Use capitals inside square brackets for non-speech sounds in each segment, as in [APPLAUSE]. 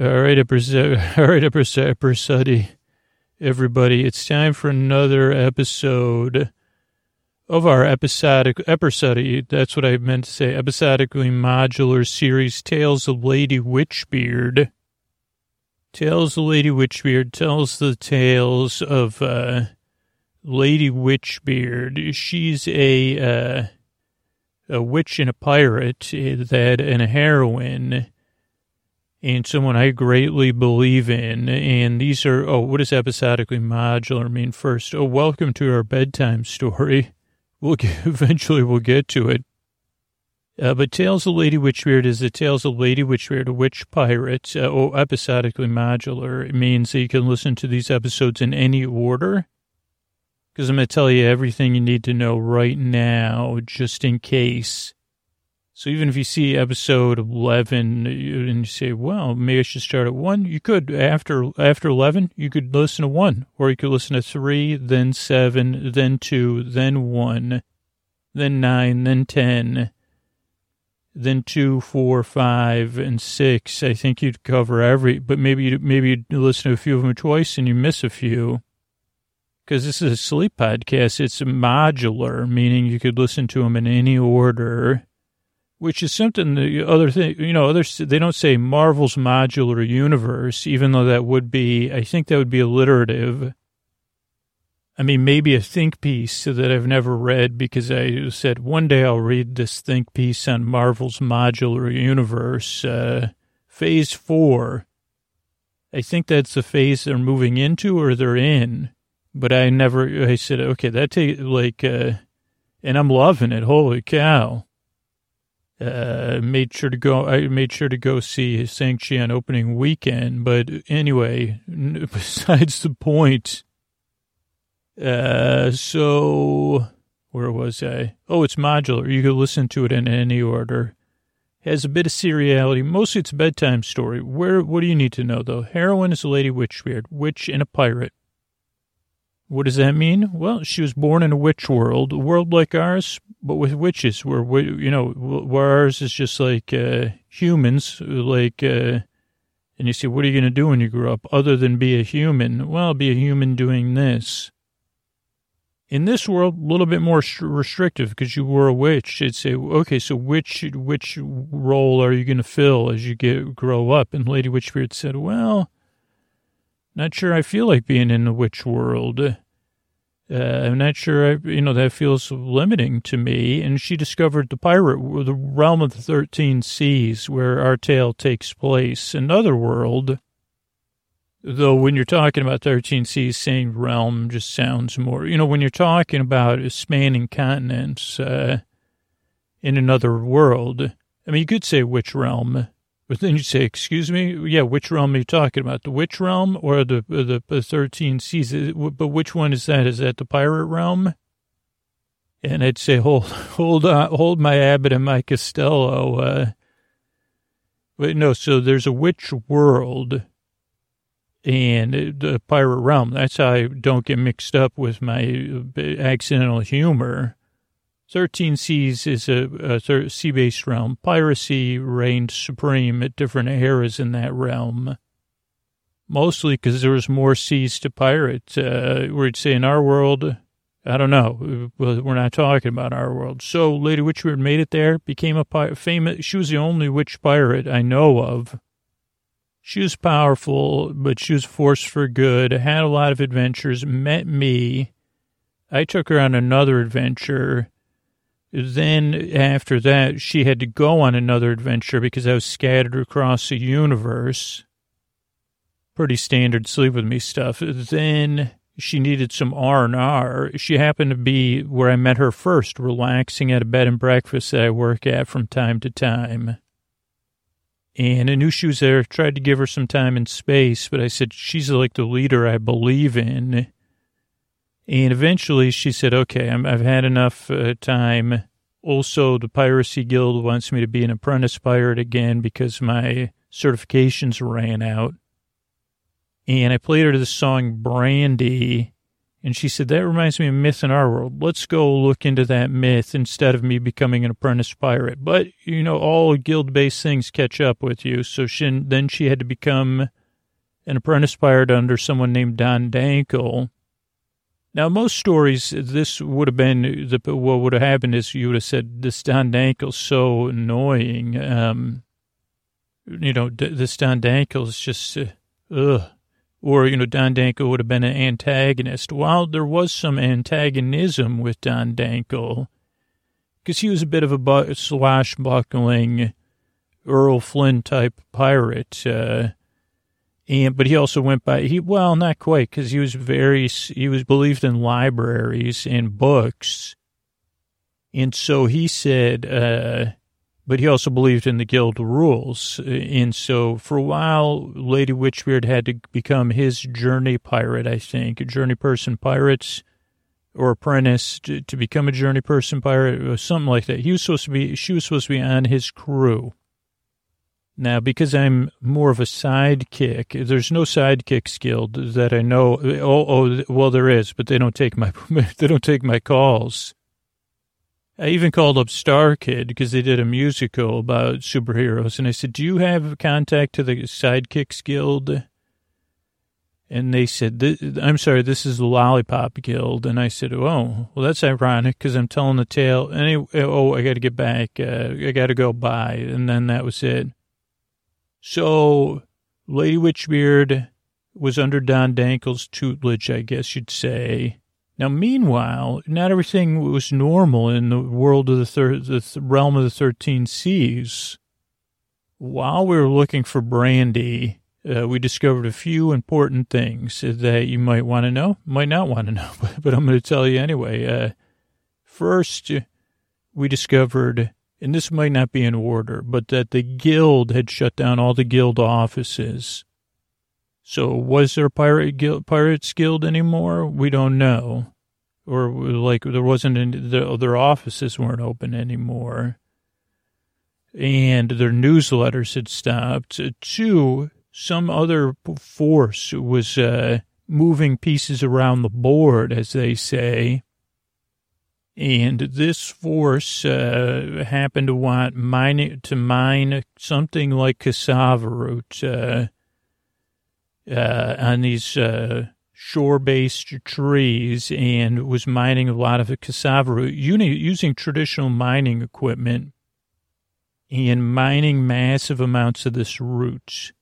All right, [LAUGHS] all right, episode, everybody. It's time for another episode of our episodic, episodic, that's what I meant to say, episodically modular series, Tales of Lady Witchbeard. Tales of Lady Witchbeard tells the tales of, uh, Lady Witchbeard. She's a, uh, a witch and a pirate that, and a heroine and someone I greatly believe in. And these are, oh, what does episodically modular mean first? Oh, welcome to our bedtime story. [LAUGHS] We'll get, eventually we'll get to it. Uh, but Tales of Lady Witchbeard is the Tales of Lady Witchbeard, a witch pirate. Uh, oh, episodically modular. It means that you can listen to these episodes in any order. Because I'm going to tell you everything you need to know right now, just in case. So even if you see episode 11 and you say, well, maybe I should start at one, you could, after, after 11, you could listen to one, or you could listen to three, then seven, then two, then one, then nine, then 10, then two, four, five, and six. I think you'd cover every, but maybe you maybe you'd listen to a few of them twice and you miss a few. Because this is a sleep podcast. It's modular, meaning you could listen to them in any order which is something the other thing, you know, others, they don't say Marvel's modular universe, even though that would be, I think that would be alliterative. I mean, maybe a think piece that I've never read because I said one day I'll read this think piece on Marvel's modular universe, uh, phase four. I think that's the phase they're moving into or they're in, but I never, I said, okay, that take like, uh, and I'm loving it. Holy cow uh, made sure to go. I made sure to go see Shang-Chi on opening weekend. But anyway, [LAUGHS] besides the point. Uh, so where was I? Oh, it's modular. You can listen to it in any order. Has a bit of seriality. Mostly it's a bedtime story. Where? What do you need to know though? Heroine is a lady witch witchbeard, witch and a pirate. What does that mean? Well, she was born in a witch world, a world like ours, but with witches, where, you know, where ours is just like uh, humans, like, uh, and you say, what are you going to do when you grow up other than be a human? Well, be a human doing this. In this world, a little bit more restrictive because you were a witch. It'd say, okay, so which which role are you going to fill as you get grow up? And Lady Witchbeard said, well, not sure I feel like being in the witch world. Uh, I'm not sure, I, you know, that feels limiting to me. And she discovered the pirate, the realm of the 13 seas, where our tale takes place. Another world. Though when you're talking about 13 seas, saying realm just sounds more, you know, when you're talking about spanning continents uh, in another world, I mean, you could say which realm but then you say, "Excuse me, yeah, which realm are you talking about? The witch realm or the the, the thirteen seas? But which one is that? Is that the pirate realm?" And I'd say, "Hold, hold on, hold my Abbott and my Costello." Uh, but no, so there's a witch world and the pirate realm. That's how I don't get mixed up with my accidental humor. 13 Seas is a, a sea-based realm. Piracy reigned supreme at different eras in that realm. Mostly because there was more seas to pirate. Uh, we'd say in our world, I don't know. We're not talking about our world. So Lady Witchbeard made it there, became a pirate, famous. She was the only witch pirate I know of. She was powerful, but she was forced for good, had a lot of adventures, met me. I took her on another adventure then after that, she had to go on another adventure because I was scattered across the universe. Pretty standard sleep with me stuff. Then she needed some R&R. She happened to be where I met her first, relaxing at a bed and breakfast that I work at from time to time. And I knew she was there, tried to give her some time and space, but I said, she's like the leader I believe in and eventually she said, okay, i have had enough uh, time. Also, the Piracy Guild wants me to be an apprentice pirate again because my certifications ran out. And I played her the song Brandy, And she said, that reminds me of myth in our world. Let's go look into that myth instead of me becoming an apprentice pirate. But, you know, all guild-based things catch up with you. So she, then she had to become an apprentice pirate under someone named Don Dankle. Now, most stories, this would have been, the, what would have happened is you would have said, this Don Dankle's so annoying. Um, you know, this Don Dankle's just, uh, ugh or, you know, Don Dankle would have been an antagonist. While there was some antagonism with Don Dankle, because he was a bit of a bu- swashbuckling Errol Flynn type pirate, uh, and but he also went by he well not quite because he was very he was believed in libraries and books, and so he said uh, but he also believed in the guild rules. And so for a while, Lady Witchbeard had to become his journey pirate, I think, journey person pirates or apprentice to, to become a journey person pirate or something like that. He was supposed to be, she was supposed to be on his crew. Now, because I'm more of a sidekick, there's no sidekicks guild that I know. Oh, oh, well, there is, but they don't take my, [LAUGHS] they don't take my calls. I even called up StarKid because they did a musical about superheroes. And I said, Do you have contact to the Sidekicks Guild? And they said, I'm sorry, this is the Lollipop Guild. And I said, Oh, well, that's ironic because I'm telling the tale. Anyway, oh, I got to get back. Uh, I got to go by. And then that was it. So Lady Witchbeard was under Don Dankle's tutelage, I guess you'd say. Now, meanwhile, not everything was normal in the world of the, thir- the th- realm of the 13 seas. While we were looking for Brandy, uh, we discovered a few important things that you might want to know, might not want to know, but, [LAUGHS] but I'm going to tell you anyway. Uh, first, we discovered, and this might not be in order, but that the guild had shut down all the guild offices. So was there pirate guild, pirates guild anymore? We don't know. Or like there wasn't any, the, their offices weren't open anymore. And their newsletters had stopped. Two, some other force was uh, moving pieces around the board, as they say. And this force uh, happened to want mining to mine something like cassava root. Uh, uh, on these uh, shore-based trees and was mining a lot of cassava root using traditional mining equipment and mining massive amounts of this root.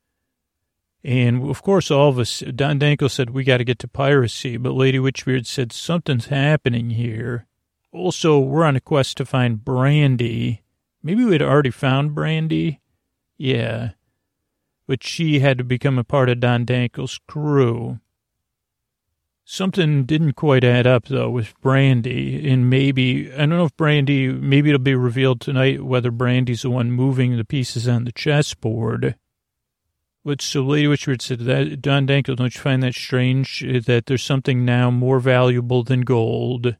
And of course, all of us, Don Dankle said, we got to get to piracy. But Lady Witchbeard said, something's happening here. Also, we're on a quest to find Brandy. Maybe we had already found Brandy. Yeah but she had to become a part of Don Dankle's crew. Something didn't quite add up, though, with Brandy, and maybe, I don't know if Brandy, maybe it'll be revealed tonight whether Brandy's the one moving the pieces on the chessboard. But so Lady Witchbeard said, that, Don Dankle, don't you find that strange that there's something now more valuable than gold?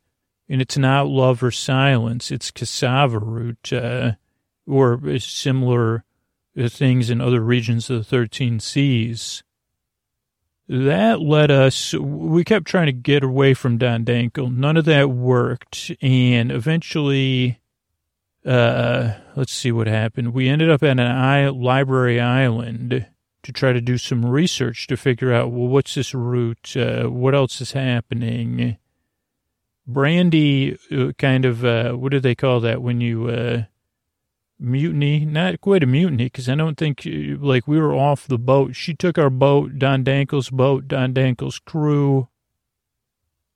And it's not love or silence, it's cassava root, uh, or similar things in other regions of the 13 seas. That led us, we kept trying to get away from Don Dankle. None of that worked. And eventually, uh, let's see what happened. We ended up at an I- library island to try to do some research to figure out, well, what's this route? Uh, what else is happening? Brandy uh, kind of, uh, what do they call that when you, uh, mutiny, not quite a mutiny, because I don't think, like, we were off the boat. She took our boat, Don Dankle's boat, Don Dankle's crew,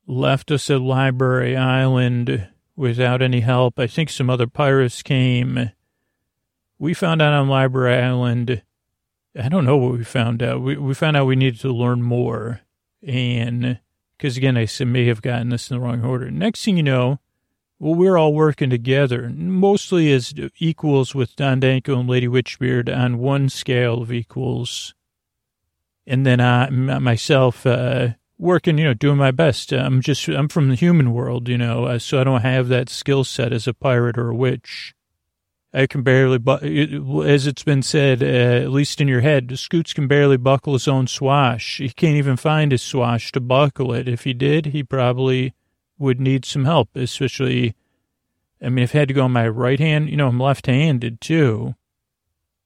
left us at Library Island without any help. I think some other pirates came. We found out on Library Island, I don't know what we found out. We, we found out we needed to learn more. And, because again, I may have gotten this in the wrong order. Next thing you know, well, we're all working together, mostly as equals with Don Danko and Lady Witchbeard on one scale of equals. And then I, myself, uh, working, you know, doing my best. I'm just, I'm from the human world, you know, uh, so I don't have that skill set as a pirate or a witch. I can barely, bu- as it's been said, uh, at least in your head, Scoots can barely buckle his own swash. He can't even find his swash to buckle it. If he did, he probably would need some help, especially, I mean, if I had to go on my right hand, you know, I'm left-handed too.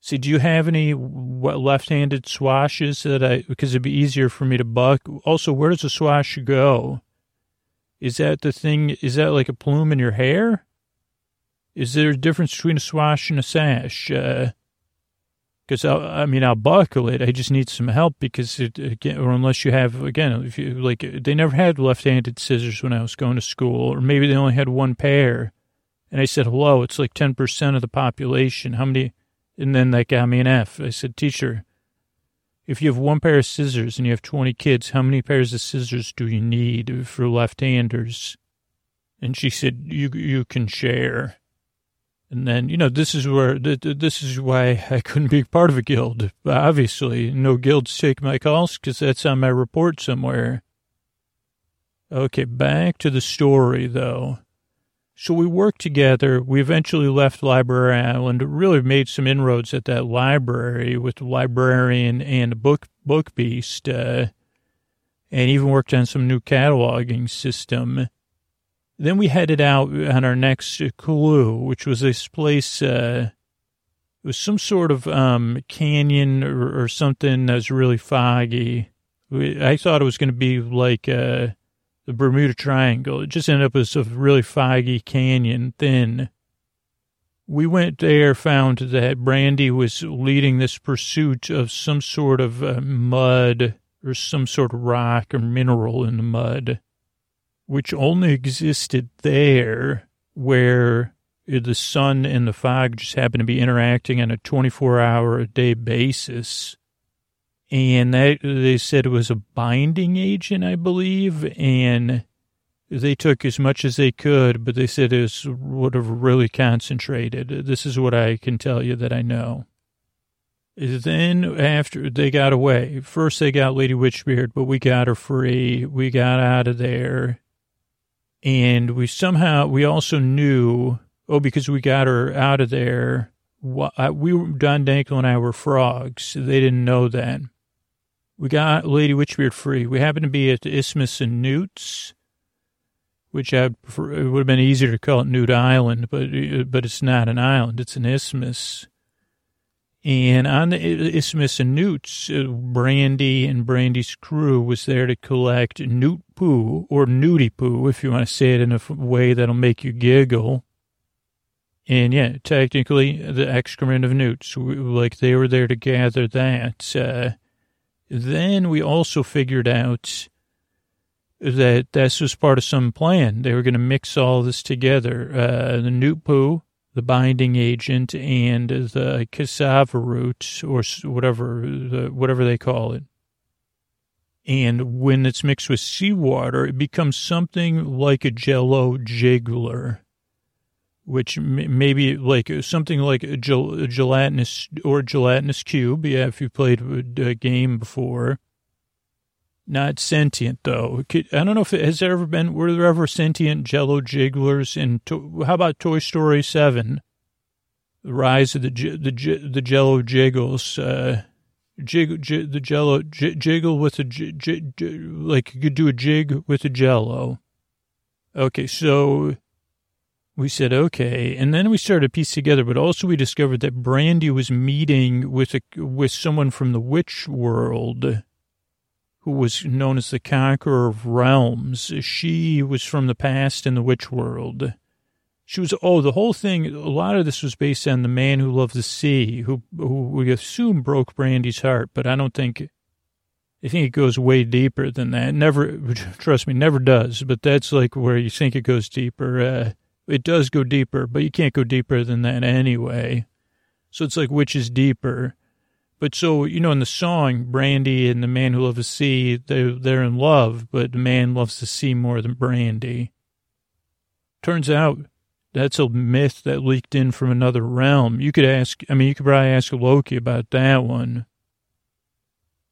See, do you have any left-handed swashes that I, because it'd be easier for me to buck? Also, where does the swash go? Is that the thing, is that like a plume in your hair? Is there a difference between a swash and a sash? Because uh, I mean, I'll buckle it. I just need some help because it again, or unless you have again, if you like, they never had left-handed scissors when I was going to school, or maybe they only had one pair. And I said, "Hello, it's like ten percent of the population. How many?" And then that got me an F. I said, "Teacher, if you have one pair of scissors and you have twenty kids, how many pairs of scissors do you need for left-handers?" And she said, "You you can share." And then, you know, this is where, this is why I couldn't be part of a guild. Obviously, no guilds take my calls because that's on my report somewhere. Okay, back to the story, though. So we worked together. We eventually left Library Island, really made some inroads at that library with the librarian and book, book beast, uh, and even worked on some new cataloging system. Then we headed out on our next clue, which was this place, uh, it was some sort of um, canyon or, or, something that was really foggy. I thought it was going to be like uh, the Bermuda Triangle. It just ended up as a really foggy canyon, thin. We went there, found that Brandy was leading this pursuit of some sort of uh, mud or some sort of rock or mineral in the mud which only existed there where the sun and the fog just happened to be interacting on a 24 hour a day basis. And that they said it was a binding agent, I believe. And they took as much as they could, but they said it would have really concentrated. This is what I can tell you that I know. Then after they got away, first they got Lady Witchbeard, but we got her free. We got out of there. And we somehow, we also knew, oh, because we got her out of there. Uh, we, Don Dankel and I were frogs. They didn't know that. We got Lady Witchbeard free. We happened to be at the Isthmus and Newts, which I'd prefer, it would have been easier to call it Newt Island, but, uh, but it's not an island. It's an isthmus. And on the Isthmus and Newts, uh, Brandy and Brandy's crew was there to collect newt poo or nudie poo, if you want to say it in a way that'll make you giggle. And yeah, technically the excrement of newts, like they were there to gather that. Uh, then we also figured out that this was part of some plan. They were going to mix all this together. Uh, the newt poo the binding agent and the cassava root or whatever the, whatever they call it. And when it's mixed with seawater, it becomes something like a jello jiggler, which maybe like uh, something like a, gel, a gelatinous or gelatinous cube. Yeah, if you played a game before. Not sentient though. I don't know if it has there ever been. Were there ever sentient Jello jigglers? And how about Toy Story Seven? The rise of the the the Jello jiggles. Uh, jig, the Jello j, jiggle with a j, j, j, like you could do a jig with a Jello. Okay, so we said okay, and then we started to piece together. But also we discovered that Brandy was meeting with a with someone from the witch world who was known as the Conqueror of Realms. She was from the past in the witch world. She was, oh, the whole thing, a lot of this was based on the man who loved the sea, who, who we assume broke Brandy's heart, but I don't think, I think it goes way deeper than that. Never, [LAUGHS] trust me, never does, but that's like where you think it goes deeper. Uh, it does go deeper, but you can't go deeper than that anyway. So it's like which is deeper. But so, you know, in the song, Brandy and the man who loves the sea, they're, they're in love, but the man loves the sea more than Brandy. Turns out that's a myth that leaked in from another realm. You could ask, I mean, you could probably ask Loki about that one.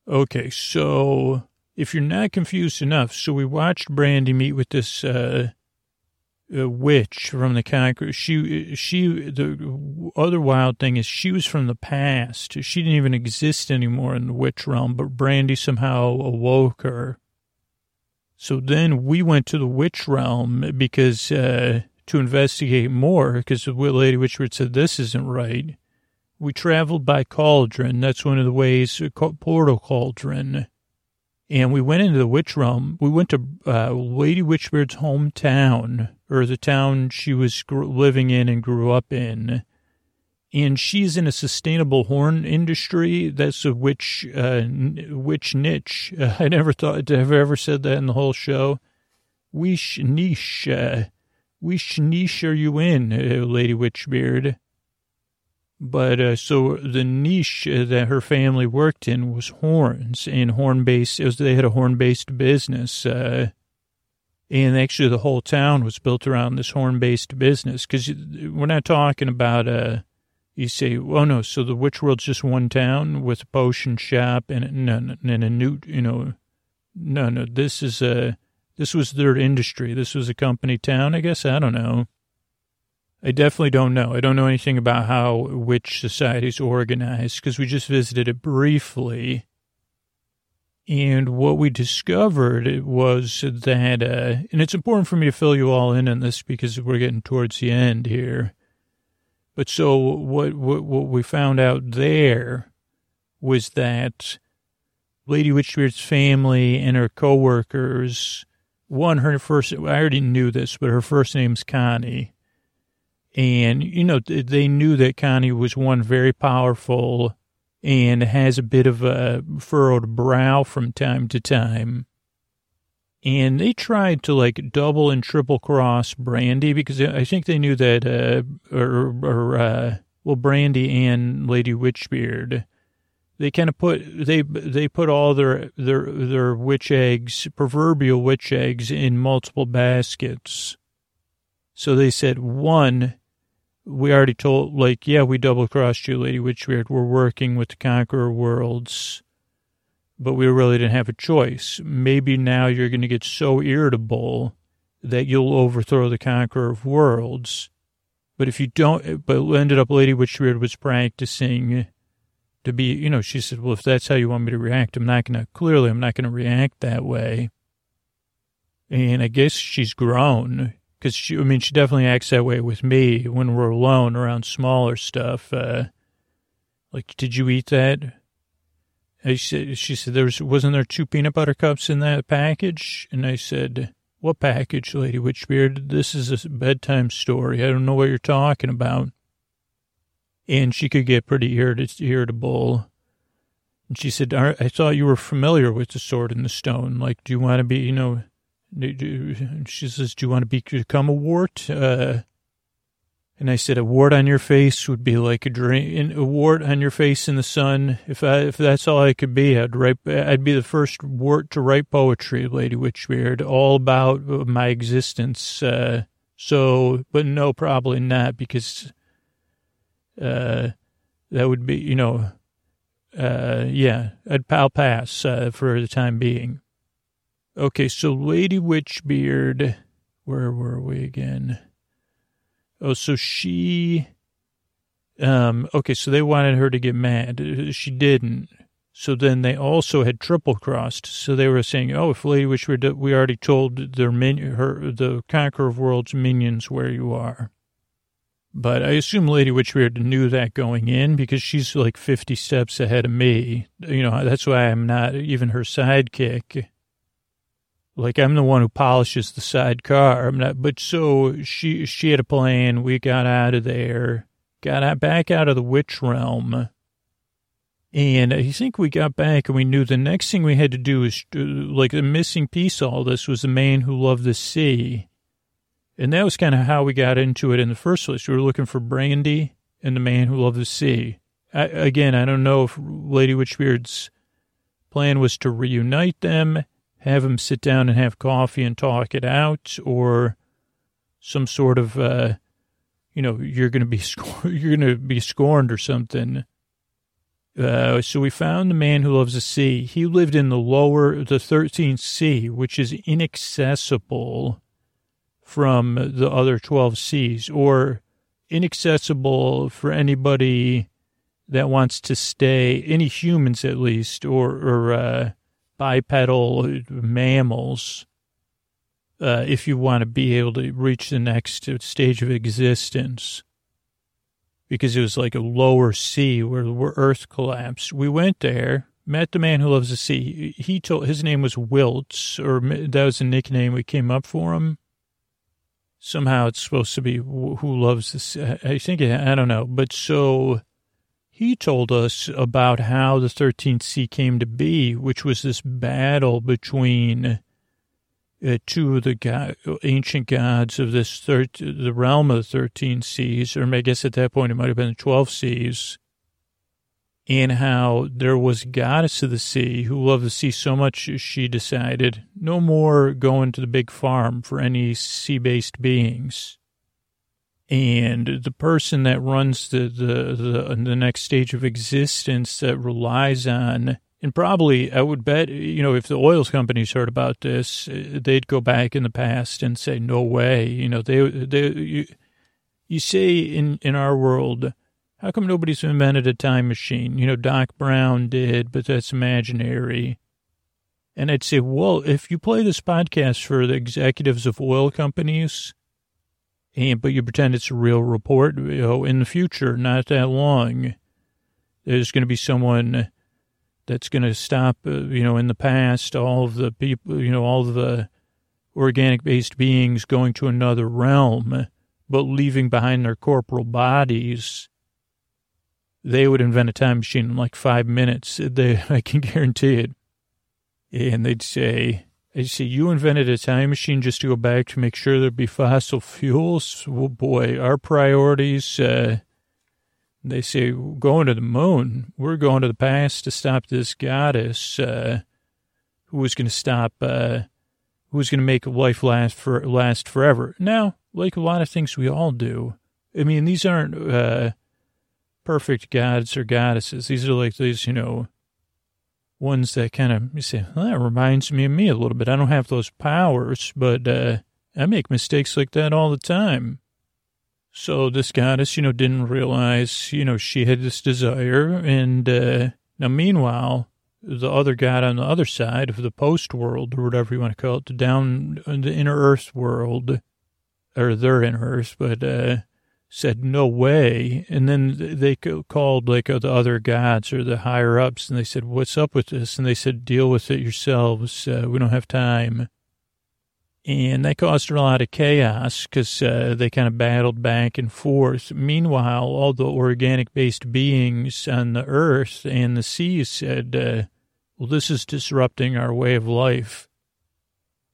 Okay, so if you're not confused enough, so we watched Brandy meet with this, uh, a witch from the conquer. She, she, the other wild thing is she was from the past. She didn't even exist anymore in the witch realm, but Brandy somehow awoke her. So then we went to the witch realm because, uh, to investigate more, because the Lady Witchbeard said this isn't right. We traveled by cauldron. That's one of the ways, portal cauldron and we went into the witch realm. We went to uh, Lady Witchbeard's hometown, or the town she was living in and grew up in. And she's in a sustainable horn industry. That's a witch, uh, witch niche. Uh, [LAUGHS] I never thought to have ever said that in the whole show. Which niche, uh, which niche are you in, uh, Lady Witchbeard? But uh, so the niche that her family worked in was horns and horn based. Was, they had a horn based business. Uh, and actually, the whole town was built around this horn based business. Because we're not talking about, uh, you say, oh no, so the witch world's just one town with a potion shop and, and, and a new, you know, no, no, this is a, this was their industry. This was a company town, I guess. I don't know. I definitely don't know. I don't know anything about how witch society is organized because we just visited it briefly. And what we discovered was that, uh, and it's important for me to fill you all in on this because we're getting towards the end here. But so what, what, what we found out there was that Lady Witchbeard's family and her coworkers, one, her first, I already knew this, but her first name's Connie and, you know, they knew that Connie was one very powerful and has a bit of a furrowed brow from time to time. And they tried to like double and triple cross Brandy because I think they knew that, uh, or, or, uh, well, Brandy and Lady Witchbeard, they kind of put, they, they put all their, their, their witch eggs, proverbial witch eggs in multiple baskets. So they said, one, we already told, like, yeah, we double crossed you, Lady Witchbeard. We're working with the Conqueror Worlds, but we really didn't have a choice. Maybe now you're going to get so irritable that you'll overthrow the Conqueror of Worlds. But if you don't, but ended up Lady Witchbeard was practicing to be, you know, she said, well, if that's how you want me to react, I'm not going to, clearly, I'm not going to react that way. And I guess she's grown because she, I mean, she definitely acts that way with me when we're alone around smaller stuff. Uh, like, did you eat that? I said, she said, there was, wasn't there two peanut butter cups in that package? And I said, what package, Lady Witchbeard? This is a bedtime story. I don't know what you're talking about. And she could get pretty irritable. And she said, I thought you were familiar with the sword and the stone. Like, do you want to be, you know, she says, do you want to become a wart? Uh, and I said, a wart on your face would be like a dream, a wart on your face in the sun. If I, if that's all I could be, I'd write, I'd be the first wart to write poetry, Lady Witchbeard, all about my existence. Uh, so, but no, probably not because, uh, that would be, you know, uh, yeah, I'd, I'll pass, uh, for the time being. Okay, so Lady Witchbeard, where were we again? Oh, so she, um, okay, so they wanted her to get mad. She didn't. So then they also had triple crossed. So they were saying, oh, if Lady Witchbeard, we already told their min, her, the Conqueror of Worlds minions where you are. But I assume Lady Witchbeard knew that going in because she's like 50 steps ahead of me. You know, that's why I'm not even her sidekick. Like I'm the one who polishes the side car. I'm not, but so she, she had a plan. We got out of there, got out, back out of the witch realm. And I think we got back and we knew the next thing we had to do is uh, like the missing piece all this was the man who loved the sea. And that was kind of how we got into it in the first place. We were looking for Brandy and the man who loved the sea. I, again, I don't know if Lady Witchbeard's plan was to reunite them have him sit down and have coffee and talk it out, or some sort of, uh, you know, you're going to be [LAUGHS] you're going to be scorned or something. Uh, so we found the man who loves the sea. He lived in the lower, the 13th sea, which is inaccessible from the other 12 seas or inaccessible for anybody that wants to stay, any humans at least, or, or uh, bipedal mammals, uh, if you want to be able to reach the next stage of existence. Because it was like a lower sea where the earth collapsed. We went there, met the man who loves the sea. He told, his name was Wilts, or that was a nickname we came up for him somehow it's supposed to be who loves this. I think, I don't know. But so he told us about how the 13th sea came to be, which was this battle between uh, two of the god, ancient gods of this third, the realm of the 13 seas, or I guess at that point it might have been the 12 seas and how there was a goddess of the sea who loved the sea so much she decided no more going to the big farm for any sea-based beings. And the person that runs the, the, the, the next stage of existence that relies on, and probably I would bet, you know, if the oil companies heard about this, uh, they'd go back in the past and say, no way. You know, they, they, you, you say in, in our world, how come nobody's invented a time machine? You know, Doc Brown did, but that's imaginary. And I'd say, well, if you play this podcast for the executives of oil companies, and but you pretend it's a real report, you know, in the future, not that long, there's going to be someone that's going to stop, uh, you know, in the past, all of the people, you know, all the organic based beings going to another realm, but leaving behind their corporal bodies they would invent a time machine in like five minutes. They, [LAUGHS] I can guarantee it. And they'd say, they'd say, you invented a time machine just to go back to make sure there'd be fossil fuels. Well, boy, our priorities, uh, they say, going to the moon. We're going to the past to stop this goddess, uh, who was going to stop, uh, who was going to make life last for, last forever. Now, like a lot of things we all do, I mean, these aren't, uh, perfect gods or goddesses. These are like these, you know, ones that kind of, you say, well, that reminds me of me a little bit. I don't have those powers, but uh, I make mistakes like that all the time. So this goddess, you know, didn't realize, you know, she had this desire. And uh, now, meanwhile, the other god on the other side of the post world, or whatever you want to call it, the down, the inner earth world, or their inner earth, but uh, said no way. And then they called like the other gods or the higher ups and they said what's up with this? And they said deal with it yourselves. Uh, we don't have time. And that caused a lot of chaos because uh, they kind of battled back and forth. Meanwhile all the organic based beings on the earth and the seas said uh, well this is disrupting our way of life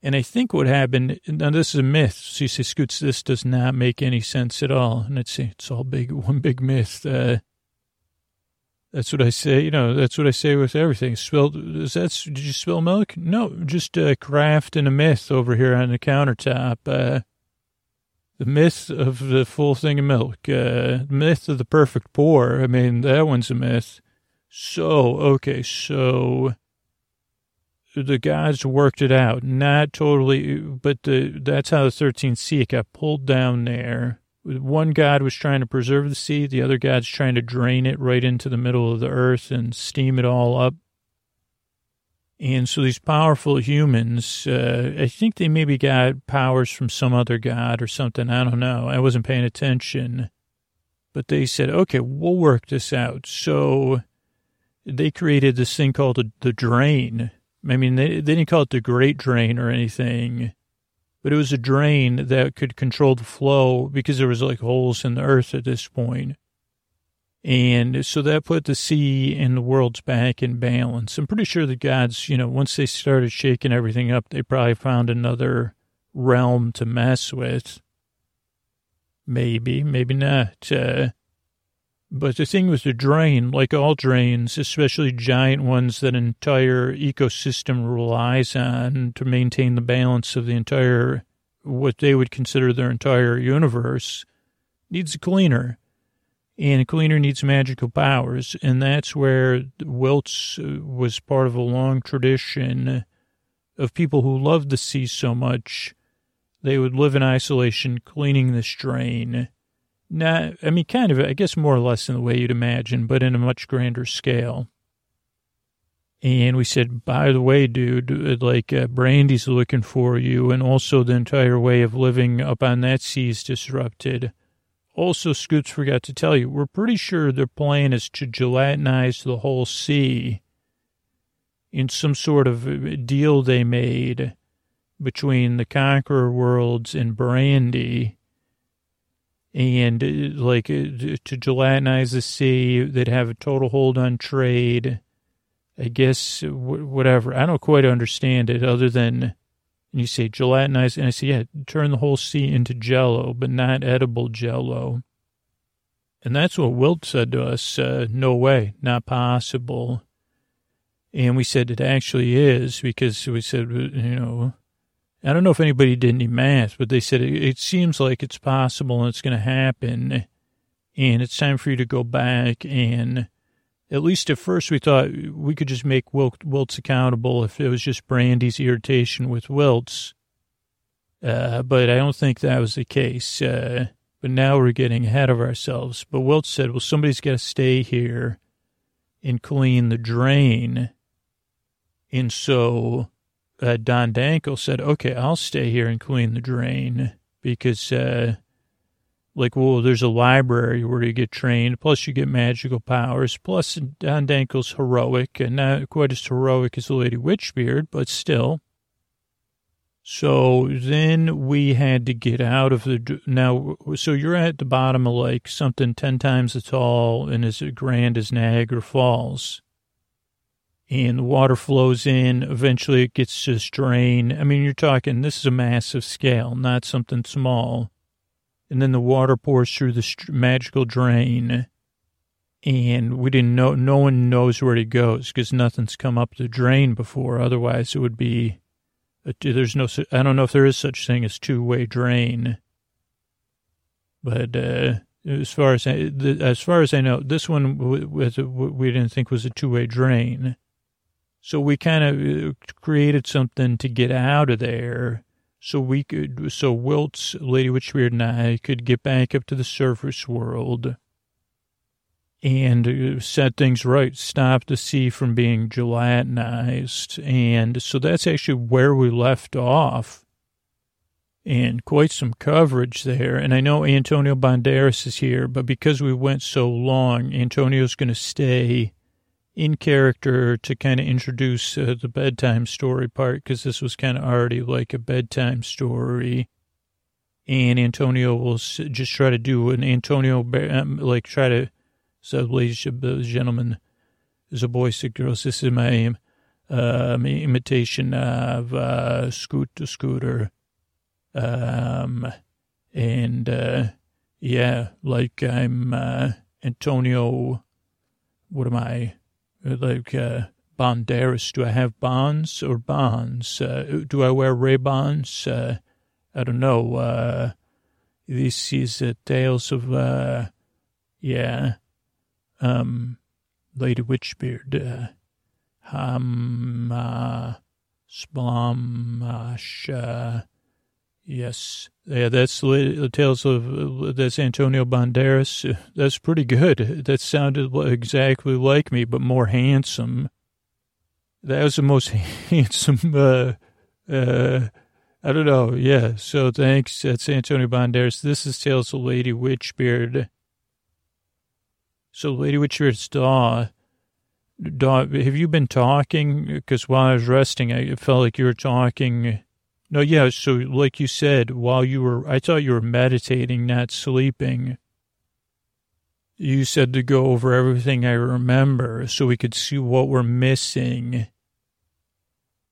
and I think what happened, now this is a myth. So you say, Scoots, this does not make any sense at all. And I'd it's all big, [LAUGHS] one big myth. Uh, that's what I say. You know, that's what I say with everything. Spilled, is that, did you spill milk? No, just a craft and a myth over here on the countertop. Uh, the myth of the full thing of milk. Uh, myth of the perfect pour. I mean, that one's a myth. So, okay, so the gods worked it out. Not totally, but the, that's how the 13th sea got pulled down there. One god was trying to preserve the sea, the other god's trying to drain it right into the middle of the earth and steam it all up. And so these powerful humans, uh, I think they maybe got powers from some other god or something. I don't know. I wasn't paying attention. But they said, okay, we'll work this out. So they created this thing called the, the drain I mean, they, they didn't call it the Great Drain or anything, but it was a drain that could control the flow because there was like holes in the earth at this point. And so that put the sea and the worlds back in balance. I'm pretty sure the gods, you know, once they started shaking everything up, they probably found another realm to mess with. Maybe, maybe not. Uh, but the thing with the drain, like all drains, especially giant ones that an entire ecosystem relies on to maintain the balance of the entire, what they would consider their entire universe, needs a cleaner. And a cleaner needs magical powers. And that's where Wilts uh, was part of a long tradition of people who loved the sea so much they would live in isolation, cleaning this drain. Not, I mean, kind of, I guess more or less in the way you'd imagine, but in a much grander scale. And we said, by the way, dude, like uh, Brandy's looking for you, and also the entire way of living up on that sea is disrupted. Also, Scoots forgot to tell you, we're pretty sure their plan is to gelatinize the whole sea in some sort of deal they made between the Conqueror Worlds and Brandy. And uh, like uh, to gelatinize the sea, they'd have a total hold on trade I guess whatever. I don't quite understand it other than you say gelatinize, and I say, yeah, turn the whole sea into jello, but not edible jello. And that's what Wilt said to us. Uh, no way, not possible. And we said it actually is because we said, you know, I don't know if anybody did any math, but they said it, it seems like it's possible and it's going to happen. And it's time for you to go back and at least at first we thought we could just make Wilt, Wilts accountable if it was just Brandy's irritation with Wilts. Uh, but I don't think that was the case. Uh, but now we're getting ahead of ourselves. But Wilts said, well, somebody's got to stay here and clean the drain. And so uh, Don Dankel said, okay, I'll stay here and clean the drain because uh, like, well, there's a library where you get trained, plus you get magical powers, plus Don Dankel's heroic, and not quite as heroic as the Lady Witchbeard, but still. So then we had to get out of the, now, so you're at the bottom of like something 10 times as tall and as grand as Niagara Falls. And the water flows in, eventually it gets to this drain. I mean, you're talking, this is a massive scale, not something small and then the water pours through the magical drain. And we didn't know, no one knows where it goes because nothing's come up the drain before. Otherwise, it would be, a, there's no, I don't know if there is such thing as two way drain. But, uh, as far as I, as far as I know, this one we didn't think was a two way drain. So we kind of uh, created something to get out of there so we could, so Wilt's, Lady Witchbeard, and I could get back up to the surface world and uh, set things right, stop the sea from being gelatinized. And so that's actually where we left off. And quite some coverage there. And I know Antonio Banderas is here, but because we went so long, Antonio's going to stay in character to kind of introduce uh, the bedtime story part because this was kind of already like a bedtime story. And Antonio will just try to do an Antonio, um, like try to, so ladies and gentlemen, there's a boys and girls, this is my um, imitation of uh, Scoot the Scooter. Um, and uh, yeah, like I'm uh, Antonio, what am I? Like uh, Banderas. Do I have bonds or bonds? Uh, do I wear Ray-Bans? Uh, I don't know. Uh, this is uh, tales of, uh, yeah, um, Lady Witchbeard, uh, um, uh, Splamash, uh, yes. Yeah, that's the tales of, that's Antonio Banderas. That's pretty good. That sounded exactly like me, but more handsome. That was the most [LAUGHS] handsome, uh, uh, I don't know. Yeah. So thanks. That's Antonio Banderas. This is Tales of Lady Witchbeard. So Lady Witchbeard's Daw. Daw, have you been talking? Because while I was resting, I felt like you were talking no, yeah. So, like you said, while you were, I thought you were meditating, not sleeping. You said to go over everything I remember so we could see what we're missing.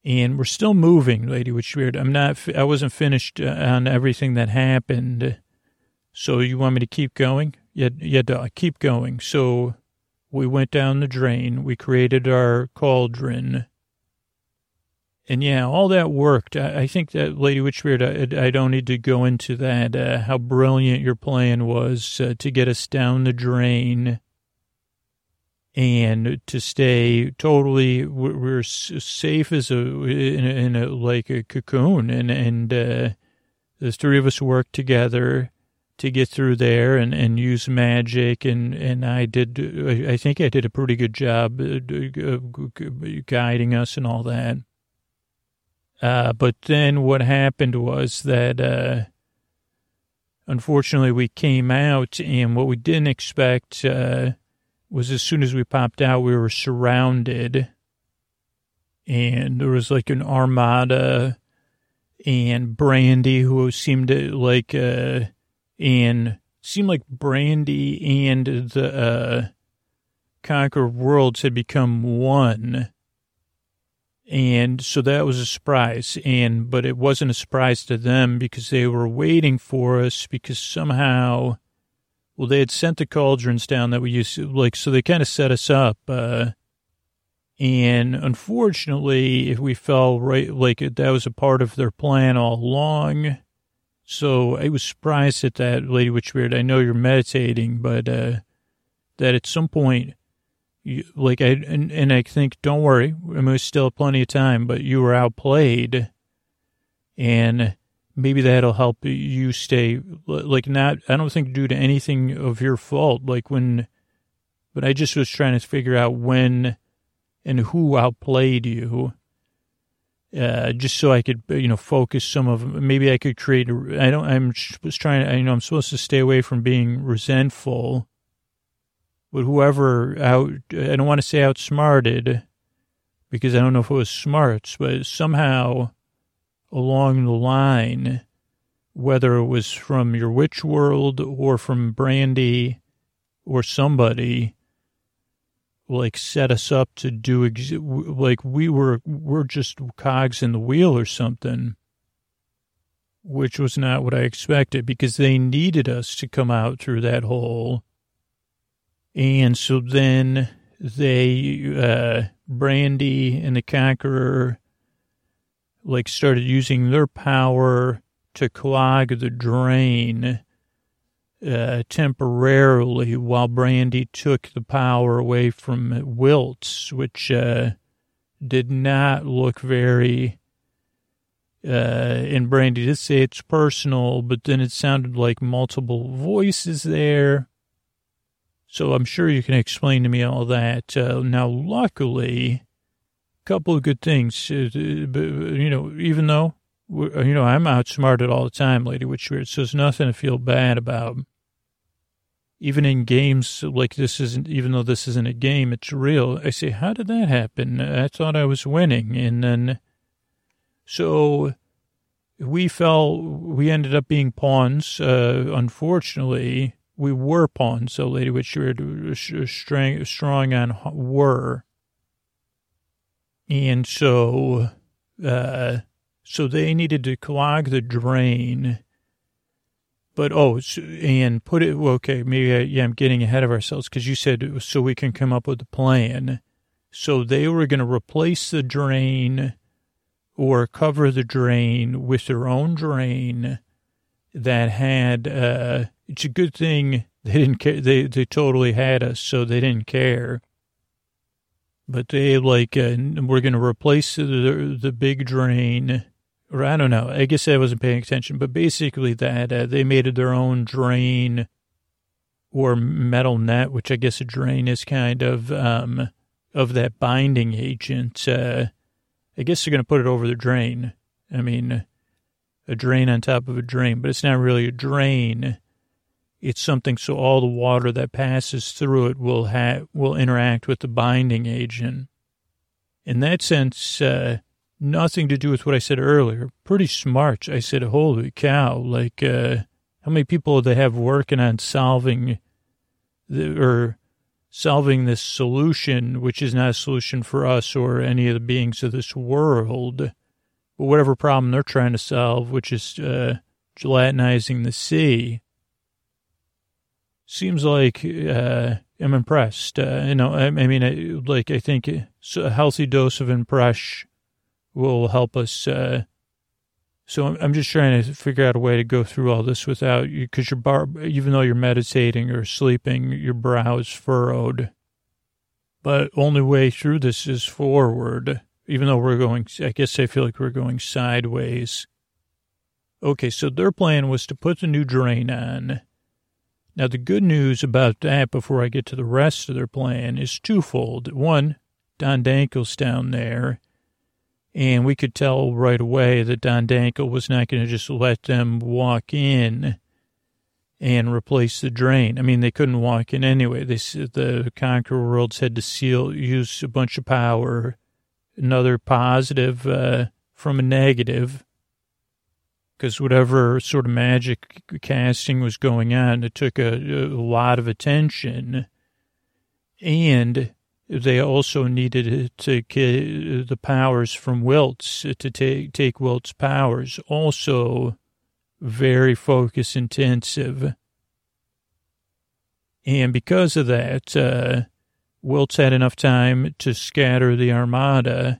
And we're still moving, Lady Witchbeard. I'm not, I wasn't finished uh, on everything that happened. So you want me to keep going? Yeah, yeah, duh, keep going. So we went down the drain. We created our cauldron and yeah, all that worked. I, I think that Lady Witchbeard, I, I, don't need to go into that, uh, how brilliant your plan was uh, to get us down the drain and to stay totally, we're safe as a, in a, in a like a cocoon. And, and, uh, the three of us worked together to get through there and, and use magic. And, and I did, I think I did a pretty good job uh, guiding us and all that. Uh, but then what happened was that, uh, unfortunately we came out and what we didn't expect, uh, was as soon as we popped out, we were surrounded and there was like an armada and Brandy who seemed to like, uh, and seemed like Brandy and the uh, Conquer Worlds had become one. And so that was a surprise. And, but it wasn't a surprise to them because they were waiting for us because somehow, well, they had sent the cauldrons down that we used to, like, so they kind of set us up. Uh, and unfortunately, if we fell right, like that was a part of their plan all along. So I was surprised at that, Lady Witchbeard. I know you're meditating, but uh, that at some point, you, like I and, and I think, don't worry, I mean, there's still plenty of time, but you were outplayed, and maybe that'll help you stay like not. I don't think due to anything of your fault. Like when, but I just was trying to figure out when and who outplayed you uh, just so I could, you know, focus some of maybe I could create. I don't. I'm was trying. to, You know, I'm supposed to stay away from being resentful. But whoever out, I don't want to say outsmarted, because I don't know if it was smarts, but somehow along the line, whether it was from your witch world or from Brandy or somebody, like set us up to do ex- like we were we're just cogs in the wheel or something which was not what i expected because they needed us to come out through that hole and so then they uh brandy and the conqueror like started using their power to clog the drain uh, temporarily while Brandy took the power away from Wilts, which uh, did not look very. Uh, and Brandy did say it's personal, but then it sounded like multiple voices there. So I'm sure you can explain to me all that. Uh, now, luckily, a couple of good things. Uh, you know, even though you know, I'm outsmarted all the time, Lady Witchbeard, so there's nothing to feel bad about. Even in games like this isn't, even though this isn't a game, it's real. I say, how did that happen? I thought I was winning. And then, so we fell, we ended up being pawns. Uh, unfortunately, we were pawns. So Lady Witchbeard strong, strong on were. And so, uh, so they needed to clog the drain. But, oh, and put it, okay, maybe, I, yeah, I'm getting ahead of ourselves because you said so we can come up with a plan. So they were going to replace the drain or cover the drain with their own drain that had, uh, it's a good thing they didn't care. They, they totally had us, so they didn't care. But they like, uh, we're going to replace the, the big drain or I don't know. I guess I wasn't paying attention, but basically that uh, they made their own drain or metal net, which I guess a drain is kind of um, of that binding agent. Uh, I guess they're going to put it over the drain. I mean, a drain on top of a drain, but it's not really a drain. It's something so all the water that passes through it will have will interact with the binding agent. In that sense, uh, nothing to do with what I said earlier. Pretty smart. I said, holy cow. Like, uh, how many people do they have working on solving the, or solving this solution, which is not a solution for us or any of the beings of this world, but whatever problem they're trying to solve, which is, uh, gelatinizing the sea. Seems like, uh, I'm impressed. Uh, you know, I, I mean, I, like, I think a healthy dose of impress will help us. Uh, so I'm just trying to figure out a way to go through all this without you, because your bar, even though you're meditating or sleeping, your brow is furrowed. But only way through this is forward, even though we're going, I guess I feel like we're going sideways. Okay, so their plan was to put the new drain on. Now, the good news about that before I get to the rest of their plan is twofold. One, Don Dankel's down there, and we could tell right away that Don Dankel was not going to just let them walk in and replace the drain. I mean, they couldn't walk in anyway. They the Conquer Worlds had to seal, use a bunch of power, another positive uh, from a negative, because whatever sort of magic casting was going on, it took a, a lot of attention, and they also needed to get the powers from Wilts to take take Wilt's powers. Also very focus intensive. And because of that, uh, Wilts had enough time to scatter the armada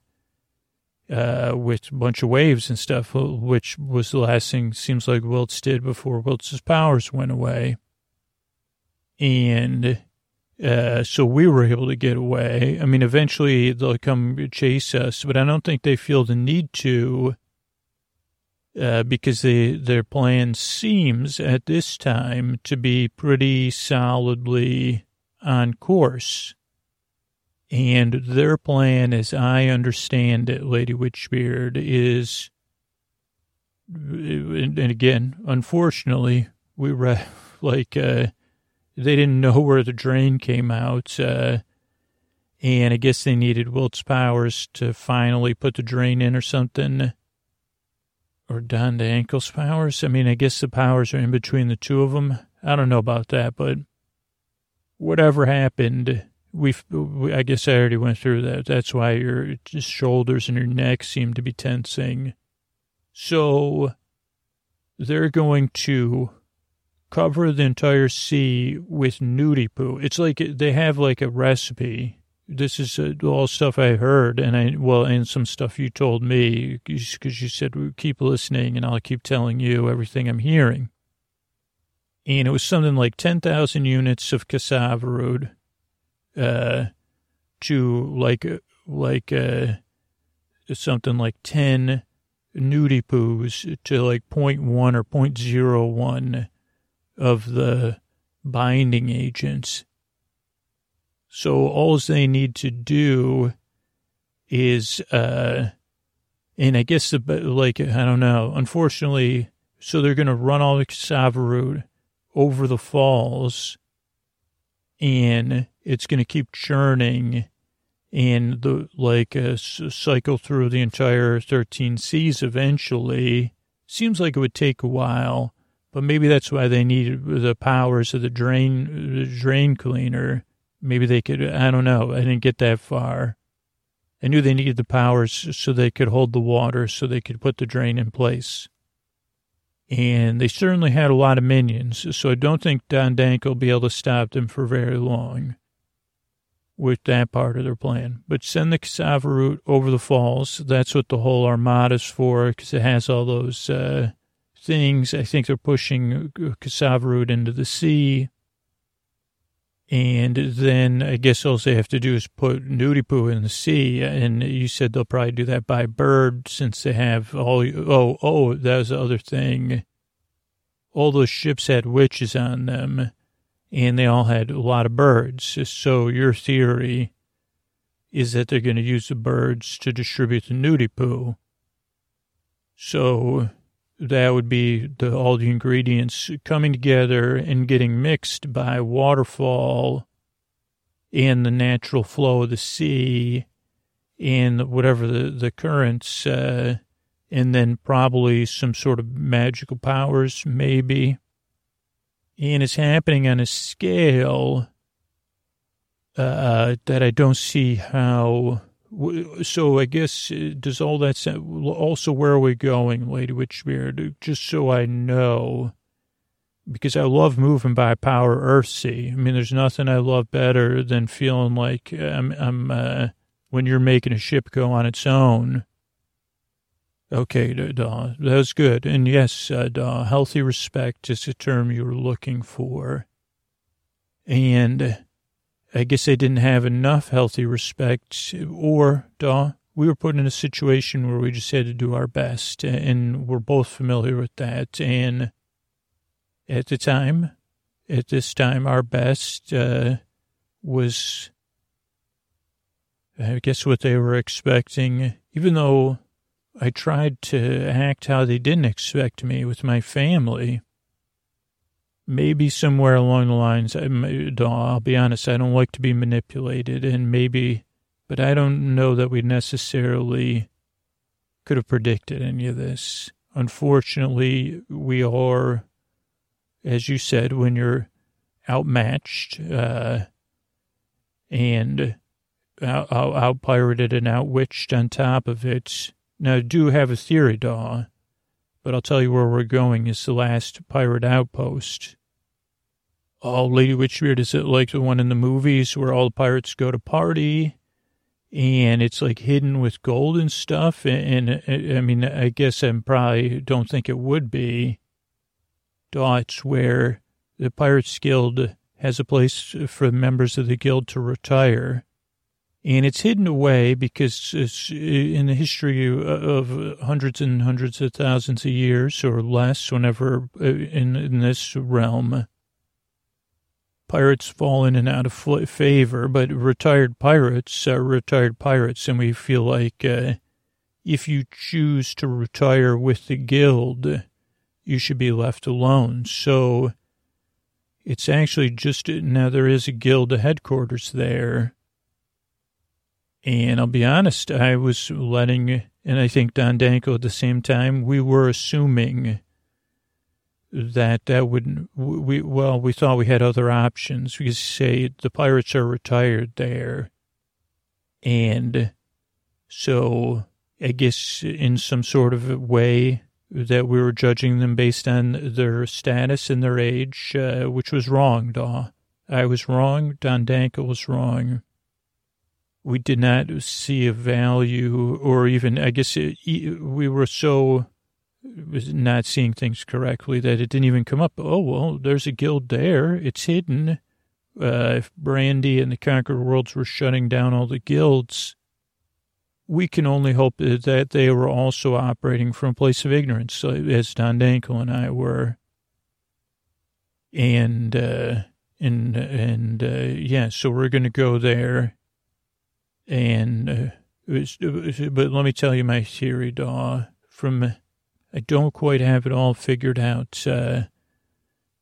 uh, with a bunch of waves and stuff, which was the last thing seems like Wilts did before Wilt's powers went away. And uh, so we were able to get away. I mean, eventually they'll come chase us, but I don't think they feel the need to uh, because they, their plan seems at this time to be pretty solidly on course. And their plan, as I understand it, Lady Witchbeard, is, and again, unfortunately, we were [LAUGHS] like, uh, they didn't know where the drain came out. Uh, and I guess they needed Wilt's powers to finally put the drain in or something or Don Dankel's powers. I mean, I guess the powers are in between the two of them. I don't know about that, but whatever happened, we've, we, I guess I already went through that. That's why your shoulders and your neck seem to be tensing. So they're going to cover the entire sea with nudie poo. It's like they have like a recipe this is uh, all stuff I heard, and I well, and some stuff you told me because you said keep listening, and I'll keep telling you everything I'm hearing. And it was something like ten thousand units of cassava root, uh, to like like uh, something like ten nudie poos to like 0.1 or 0.01 of the binding agents. So all they need to do is, uh, and I guess the, like, I don't know, unfortunately, so they're going to run all the cassava root over the falls and it's going to keep churning and the, like, uh, cycle through the entire 13 seas eventually. Seems like it would take a while, but maybe that's why they need the powers of the drain, the drain cleaner Maybe they could, I don't know. I didn't get that far. I knew they needed the powers so they could hold the water, so they could put the drain in place. And they certainly had a lot of minions, so I don't think Don Dank will be able to stop them for very long with that part of their plan. But send the cassava root over the falls. That's what the whole armada's for, because it has all those uh, things. I think they're pushing cassava root into the sea and then I guess all they have to do is put nudie poo in the sea. And you said they'll probably do that by bird since they have all, oh, oh, that was the other thing. All those ships had witches on them and they all had a lot of birds. So your theory is that they're going to use the birds to distribute the nudie poo. So that would be the, all the ingredients coming together and getting mixed by waterfall and the natural flow of the sea and whatever the, the currents, uh, and then probably some sort of magical powers, maybe. And it's happening on a scale uh, that I don't see how so I guess uh, does all that also where are we going, Lady Witchbeard? Just so I know, because I love moving by power Earthsea. I mean, there's nothing I love better than feeling like I'm, I'm uh, when you're making a ship go on its own. Okay, Daw, that was good. And yes, uh, healthy respect is the term you were looking for. And I guess they didn't have enough healthy respect, or, Daw, we were put in a situation where we just had to do our best, and we're both familiar with that. And at the time, at this time, our best uh, was, I guess, what they were expecting, even though I tried to act how they didn't expect me with my family. Maybe somewhere along the lines, I'll be honest, I don't like to be manipulated, and maybe, but I don't know that we necessarily could have predicted any of this. Unfortunately, we are, as you said, when you're outmatched uh, and out, out, out pirated and outwitched on top of it, now, I do have a theory, Daw, but I'll tell you where we're going. It's the last pirate outpost. Oh, Lady Witchbeard, is it like the one in the movies where all the pirates go to party and it's like hidden with gold and stuff? And, and I mean, I guess I probably don't think it would be. Daw, it's where the Pirates Guild has a place for members of the guild to retire and it's hidden away because it's in the history of hundreds and hundreds of thousands of years or less, whenever uh, in, in this realm, pirates fall in and out of favor, but retired pirates are retired pirates, and we feel like uh, if you choose to retire with the guild, you should be left alone. So it's actually just now there is a guild headquarters there and I'll be honest, I was letting, and I think Don Danko at the same time, we were assuming that that would, we, well, we thought we had other options. We could say the pirates are retired there. And so I guess in some sort of way that we were judging them based on their status and their age, uh, which was wrong, Daw. I was wrong. Don Danko was wrong we did not see a value or even, I guess it, we were so not seeing things correctly that it didn't even come up. Oh, well, there's a guild there. It's hidden. Uh, if Brandy and the Conqueror Worlds were shutting down all the guilds, we can only hope that they were also operating from a place of ignorance, as Don Danko and I were. And, uh, and, and, uh, yeah, so we're going to go there and uh, it was, but let me tell you my theory, Daw. From I don't quite have it all figured out. Uh,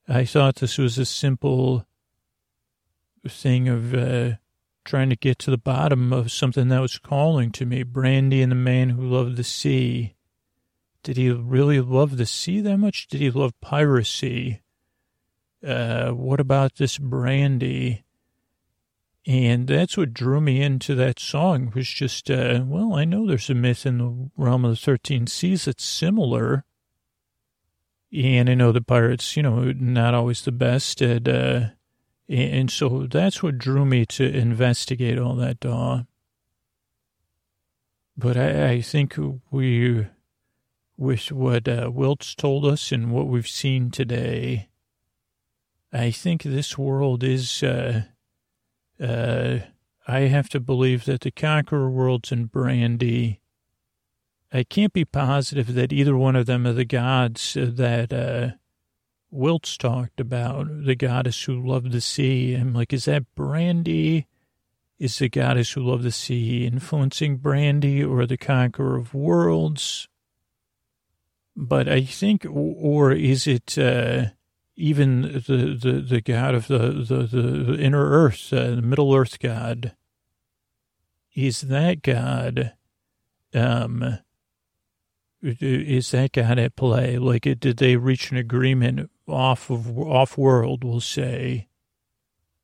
I thought this was a simple thing of uh, trying to get to the bottom of something that was calling to me. Brandy and the man who loved the sea. Did he really love the sea that much? Did he love piracy? Uh, what about this Brandy? And that's what drew me into that song was just, uh, well, I know there's a myth in the realm of the 13 seas that's similar. And I know the pirates, you know, not always the best at, uh, and so that's what drew me to investigate all that, Daw. But I, I think we, with what uh, Wilts told us and what we've seen today, I think this world is, uh, uh, I have to believe that the Conqueror Worlds and Brandy, I can't be positive that either one of them are the gods that uh, Wilts talked about, the goddess who loved the sea. I'm like, is that Brandy? Is the goddess who loved the sea influencing Brandy or the Conqueror of Worlds? But I think, or is it, uh, even the, the, the God of the, the, the inner earth, uh, the middle earth God, is that God, um, is that God at play? Like, did they reach an agreement off of off world? We'll say,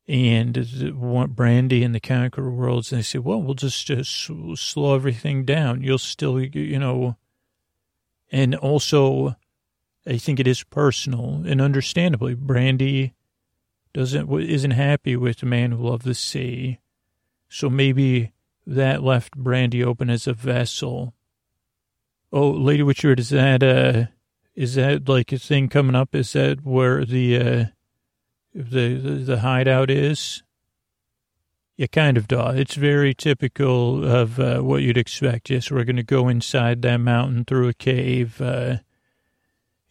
and want Brandy and the Conqueror worlds, and they say, well, we'll just, just slow everything down. You'll still, you know, and also I think it is personal and understandably, Brandy doesn't isn't happy with the man who loved the sea, so maybe that left Brandy open as a vessel. Oh, Lady Witcher, is that uh, is that like a thing coming up? Is that where the uh, the the hideout is? Yeah, kind of, Daw. It's very typical of uh, what you'd expect. Yes, we're going to go inside that mountain through a cave, uh,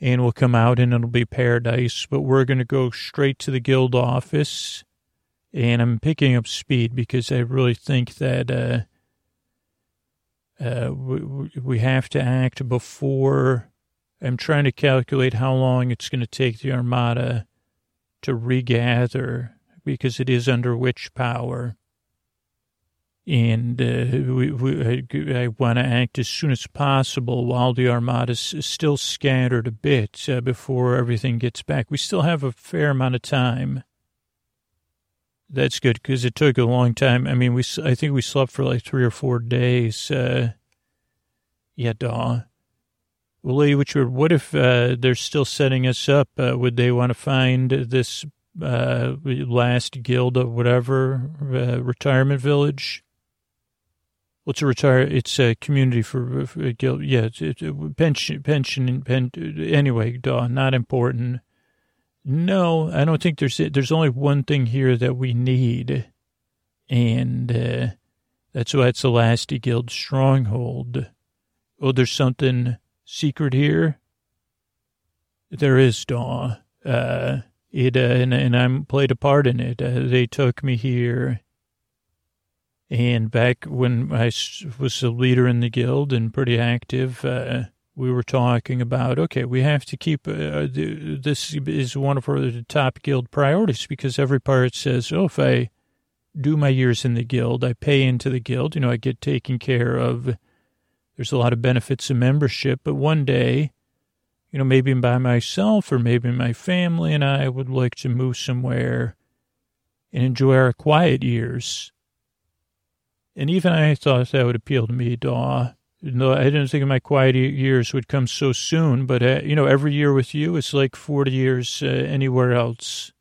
and we'll come out and it'll be paradise. But we're going to go straight to the guild office, and I'm picking up speed because I really think that uh, uh, we, we have to act before. I'm trying to calculate how long it's going to take the Armada to regather because it is under witch power. And uh, we, we, I, I want to act as soon as possible while the Armada is still scattered a bit uh, before everything gets back. We still have a fair amount of time. That's good because it took a long time. I mean, we I think we slept for like three or four days. Uh, yeah, daw. Well, Lady Witchbeard, what if uh, they're still setting us up? Uh, would they want to find this uh, last guild of whatever retirement village? Well, it's a retire. It's a community for, for a guild. Yeah, it's, it's pension, pension, pen. Anyway, duh, not important. No, I don't think there's there's only one thing here that we need, and uh, that's why it's the last guild stronghold. Oh, there's something secret here. There is, Daw. Uh, it uh, and and I played a part in it. Uh, they took me here, and back when I was a leader in the guild and pretty active, uh, we were talking about okay, we have to keep uh, this is one of our top guild priorities because every part says, oh, if I do my years in the guild, I pay into the guild, you know, I get taken care of. There's a lot of benefits of membership, but one day you know, maybe by myself or maybe my family and I would like to move somewhere and enjoy our quiet years. And even I thought that would appeal to me, Daw. No, I didn't think my quiet years would come so soon, but, uh, you know, every year with you, it's like 40 years uh, anywhere else.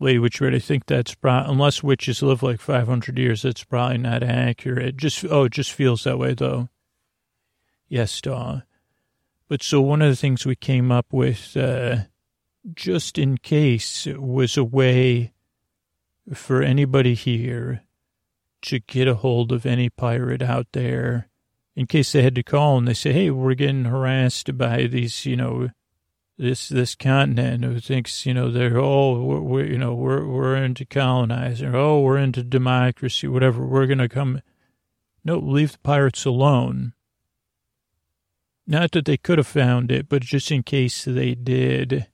Lady Witchbeard, I think that's probably, unless witches live like 500 years, that's probably not accurate. Just, oh, it just feels that way, though. Yes, Daw. But so one of the things we came up with, uh, just in case, was a way for anybody here to get a hold of any pirate out there in case they had to call and they say, hey, we're getting harassed by these, you know, this this continent who thinks, you know, they're, oh, we're, we're you know, we're, we're into colonizing, oh, we're into democracy, whatever, we're going to come. No, leave the pirates alone. Not that they could have found it, but just in case they did,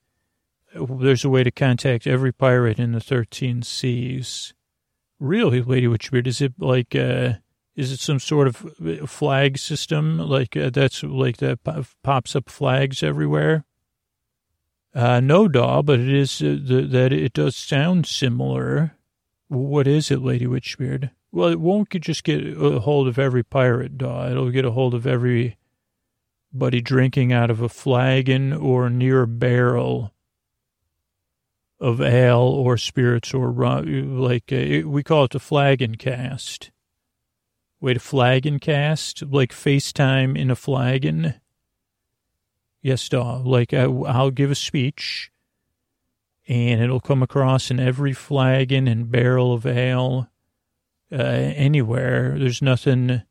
there's a way to contact every pirate in the 13 seas. Really, Lady Witchbeard, is it like, uh, is it some sort of flag system? Like, uh, that's like that pops up flags everywhere? Uh, no, Daw, but it is uh, the, that it does sound similar. What is it, Lady Witchbeard? Well, it won't just get a hold of every pirate, Daw. It'll get a hold of every buddy drinking out of a flagon or near a barrel of ale or spirits or rum, like uh, we call it the flagon cast. Wait, a flagon cast, like FaceTime in a flagon. Yes, Daw. Like I, I'll give a speech, and it'll come across in every flagon and barrel of ale, uh, anywhere. There's nothing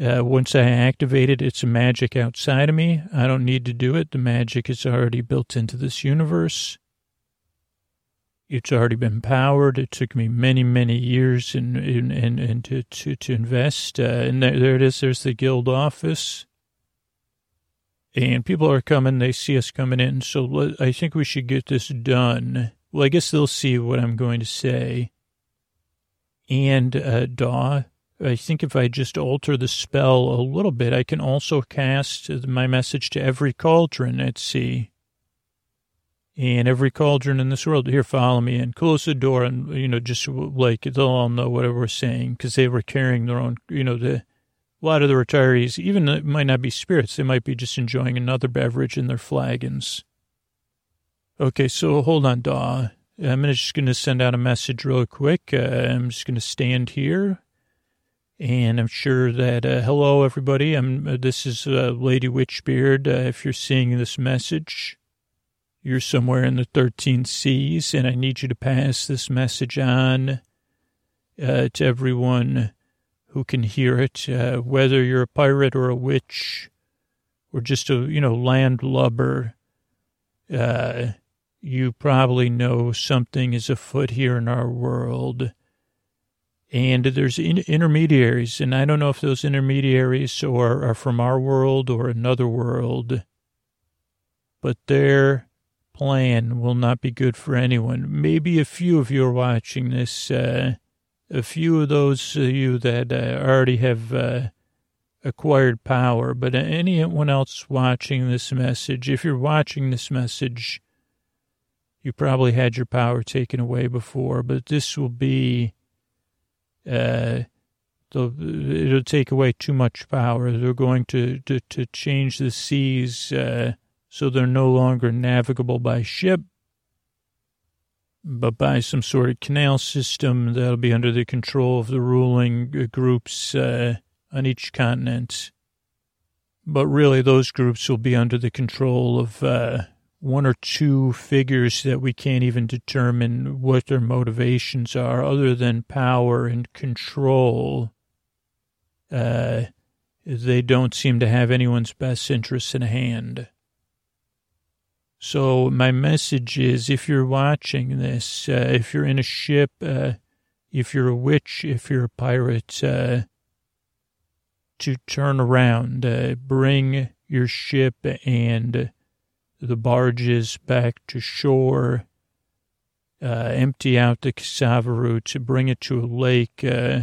uh, once I activate it, it's a magic outside of me. I don't need to do it. The magic is already built into this universe. It's already been powered. It took me many, many years in, in, in, in to, to, to invest. Uh, and there, there it is. There's the guild office. And people are coming. They see us coming in. So I think we should get this done. Well, I guess they'll see what I'm going to say. And, uh, Daw, I think if I just alter the spell a little bit, I can also cast my message to every cauldron at sea. And every cauldron in this world, here, follow me and close the door and, you know, just like they'll all know what we're saying because they were carrying their own, you know, the, a lot of the retirees, even it might not be spirits, they might be just enjoying another beverage in their flagons. Okay, so hold on, Daw. I'm just going to send out a message real quick. Uh, I'm just going to stand here and I'm sure that, uh, hello, everybody. I'm, uh, this is uh, Lady Witchbeard. Uh, if you're seeing this message, you're somewhere in the 13 seas, and I need you to pass this message on uh, to everyone who can hear it, uh, whether you're a pirate or a witch or just a, you know, landlubber. Uh, you probably know something is afoot here in our world. And there's in- intermediaries, and I don't know if those intermediaries are, are from our world or another world, but their plan will not be good for anyone. Maybe a few of you are watching this, uh, a few of those of you that uh, already have uh, acquired power, but anyone else watching this message, if you're watching this message, you probably had your power taken away before, but this will be, uh, it'll take away too much power. They're going to, to, to change the seas, uh, so they're no longer navigable by ship, but by some sort of canal system that'll be under the control of the ruling groups, uh, on each continent. But really, those groups will be under the control of, uh, one or two figures that we can't even determine what their motivations are other than power and control. Uh, they don't seem to have anyone's best interests in hand. So my message is, if you're watching this, uh, if you're in a ship, uh, if you're a witch, if you're a pirate, uh, to turn around, uh, bring your ship and the barges back to shore, uh, empty out the cassava roots, bring it to a lake. Uh,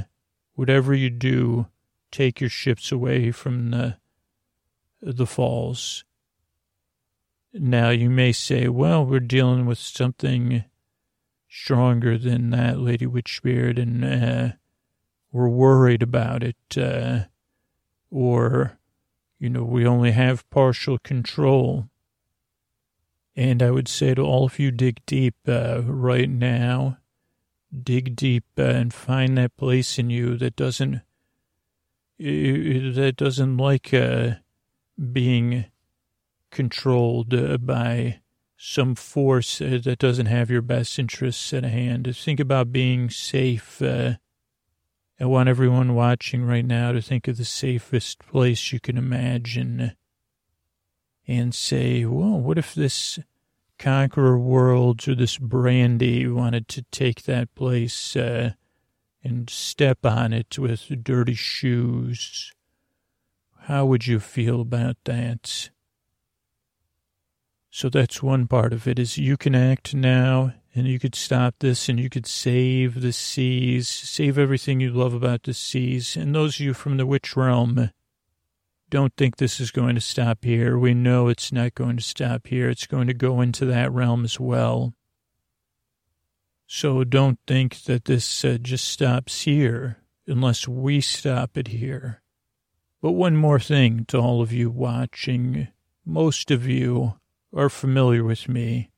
whatever you do, take your ships away from the, the falls. Now, you may say, well, we're dealing with something stronger than that, Lady Witchbeard, and uh, we're worried about it. Uh, or, you know, we only have partial control. And I would say to all of you, dig deep uh, right now. Dig deep uh, and find that place in you that doesn't that doesn't like uh, being controlled uh, by some force uh, that doesn't have your best interests at hand. Think about being safe. Uh, I want everyone watching right now to think of the safest place you can imagine and say, well, what if this conqueror world or this brandy wanted to take that place uh, and step on it with dirty shoes? How would you feel about that? So that's one part of it is you can act now and you could stop this and you could save the seas, save everything you love about the seas. And those of you from the witch realm, don't think this is going to stop here. We know it's not going to stop here. It's going to go into that realm as well. So don't think that this uh, just stops here unless we stop it here. But one more thing to all of you watching. Most of you are familiar with me,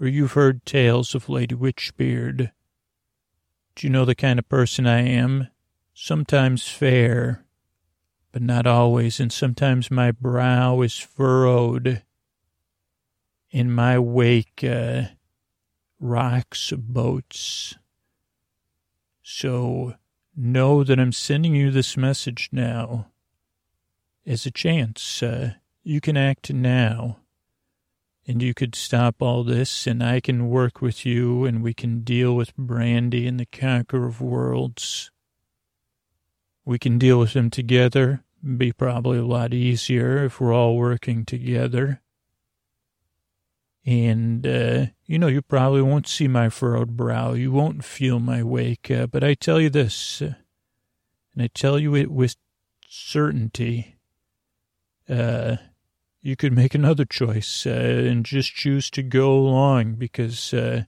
or you've heard tales of Lady Witchbeard. Do you know the kind of person I am? Sometimes fair, but not always, and sometimes my brow is furrowed. In my wake, uh, rocks boats. So know that I'm sending you this message now as a chance. Uh, you can act now and you could stop all this and I can work with you and we can deal with Brandy and the Conqueror of Worlds. We can deal with them together be probably a lot easier if we're all working together. And, uh, you know, you probably won't see my furrowed brow. You won't feel my wake. Uh, but I tell you this, uh, and I tell you it with certainty, uh, you could make another choice uh, and just choose to go along because uh,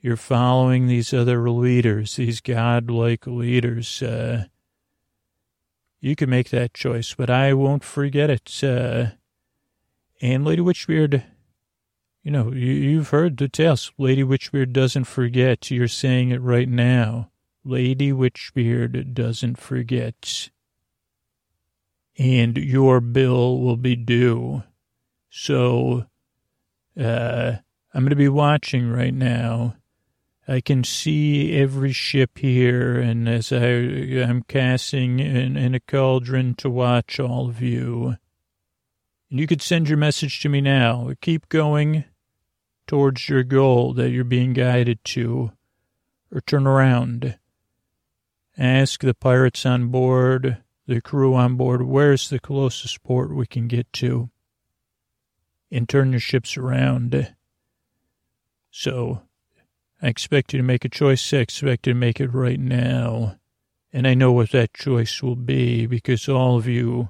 you're following these other leaders, these godlike leaders. Uh, you can make that choice, but I won't forget it. Uh, and Lady Witchbeard, you know, you, have heard the tales. Lady Witchbeard doesn't forget. You're saying it right now. Lady Witchbeard doesn't forget. And your bill will be due. So, uh, I'm going to be watching right now. I can see every ship here, and as I, I'm casting in, in a cauldron to watch all of you. And you could send your message to me now. Keep going towards your goal that you're being guided to, or turn around. Ask the pirates on board, the crew on board, where's the closest port we can get to? And turn your ships around. So, I expect you to make a choice. I expect you to make it right now. And I know what that choice will be because all of you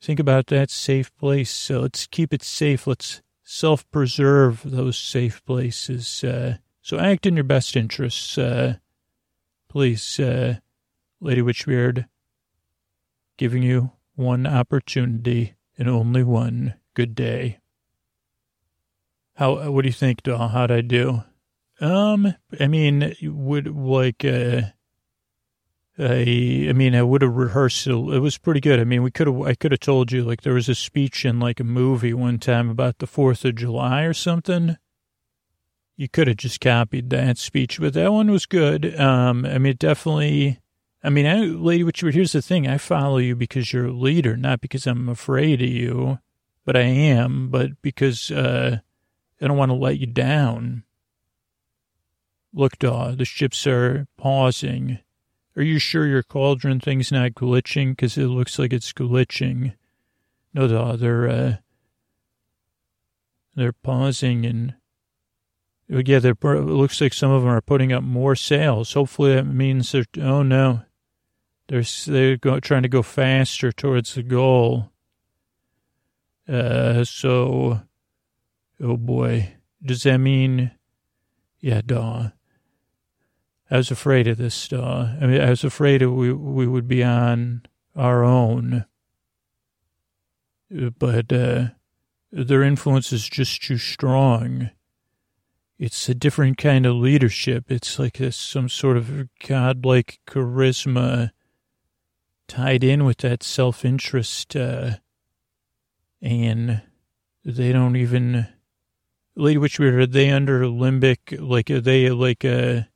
think about that safe place. So let's keep it safe. Let's self preserve those safe places. Uh, so act in your best interests. Uh, please, uh, Lady Witchbeard, giving you one opportunity and only one. Good day. How, what do you think, Daw? How'd I do? Um, I mean, would like, uh, I, I mean, I would have rehearsed. It was pretty good. I mean, we could have, I could have told you, like, there was a speech in like a movie one time about the 4th of July or something. You could have just copied that speech, but that one was good. Um, I mean, definitely, I mean, I, Lady Witchbeard, here's the thing. I follow you because you're a leader, not because I'm afraid of you, but I am, but because, uh, I don't want to let you down. Look, Daw, the ships are pausing. Are you sure your cauldron thing's not glitching? Because it looks like it's glitching. No, Daw, they're, uh, they're pausing and, yeah, it looks like some of them are putting up more sails. Hopefully that means they're, oh no, they're, they're go, trying to go faster towards the goal. Uh, so, oh boy, does that mean, yeah, Daw. I was afraid of this. Uh, I mean, I was afraid we we would be on our own, but uh, their influence is just too strong. It's a different kind of leadership. It's like some sort of godlike charisma tied in with that self interest, uh, and they don't even. Lady Witchbeard, are they under limbic? Like, are they like a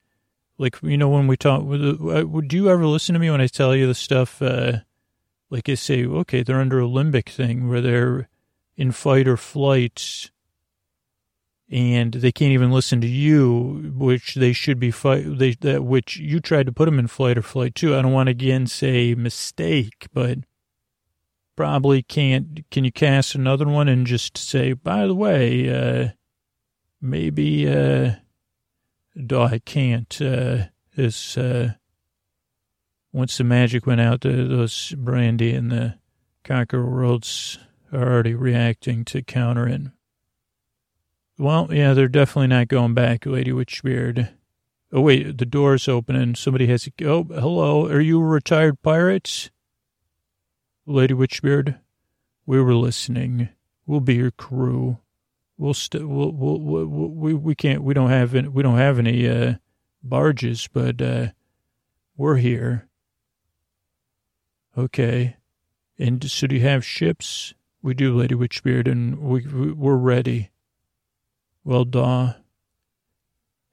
like, you know, when we talk, uh, would you ever listen to me when I tell you the stuff, uh, like I say, okay, they're under a limbic thing where they're in fight or flight and they can't even listen to you, which they should be fight, they, that, which you tried to put them in flight or flight too. I don't want to again say mistake, but probably can't, can you cast another one and just say, by the way, uh, maybe, uh, I can't. Uh, it's, uh, once the magic went out, the, those brandy and the worlds are already reacting to counter it. Well, yeah, they're definitely not going back, Lady Witchbeard. Oh, wait, the door's open and somebody has to, oh, hello, are you retired pirate? Lady Witchbeard, we were listening. We'll be your crew we'll st- we'll, we'll, we'll, we we can't we don't have any, we don't have any uh, barges, but uh, we're here. Okay, and so do you have ships? We do, Lady Witchbeard, and we, we we're ready. Well, Daw,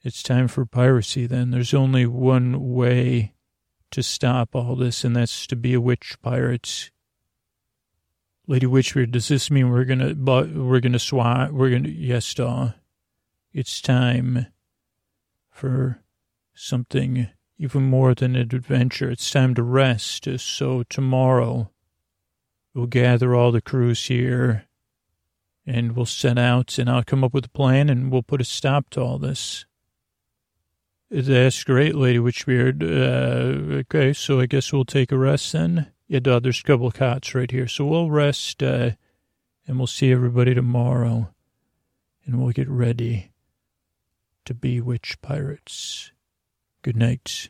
it's time for piracy. Then there's only one way to stop all this, and that's to be a witch pirate Lady Witchbeard, does this mean we're gonna, but we're gonna swat, we're gonna, yes, Daw. It's time for something even more than an adventure. It's time to rest. So tomorrow we'll gather all the crews here and we'll set out and I'll come up with a plan and we'll put a stop to all this. That's great, Lady Witchbeard. Uh, okay, so I guess we'll take a rest then. Yeah, there's a couple of cots right here. So we'll rest uh, and we'll see everybody tomorrow. And we'll get ready to be witch pirates. Good night.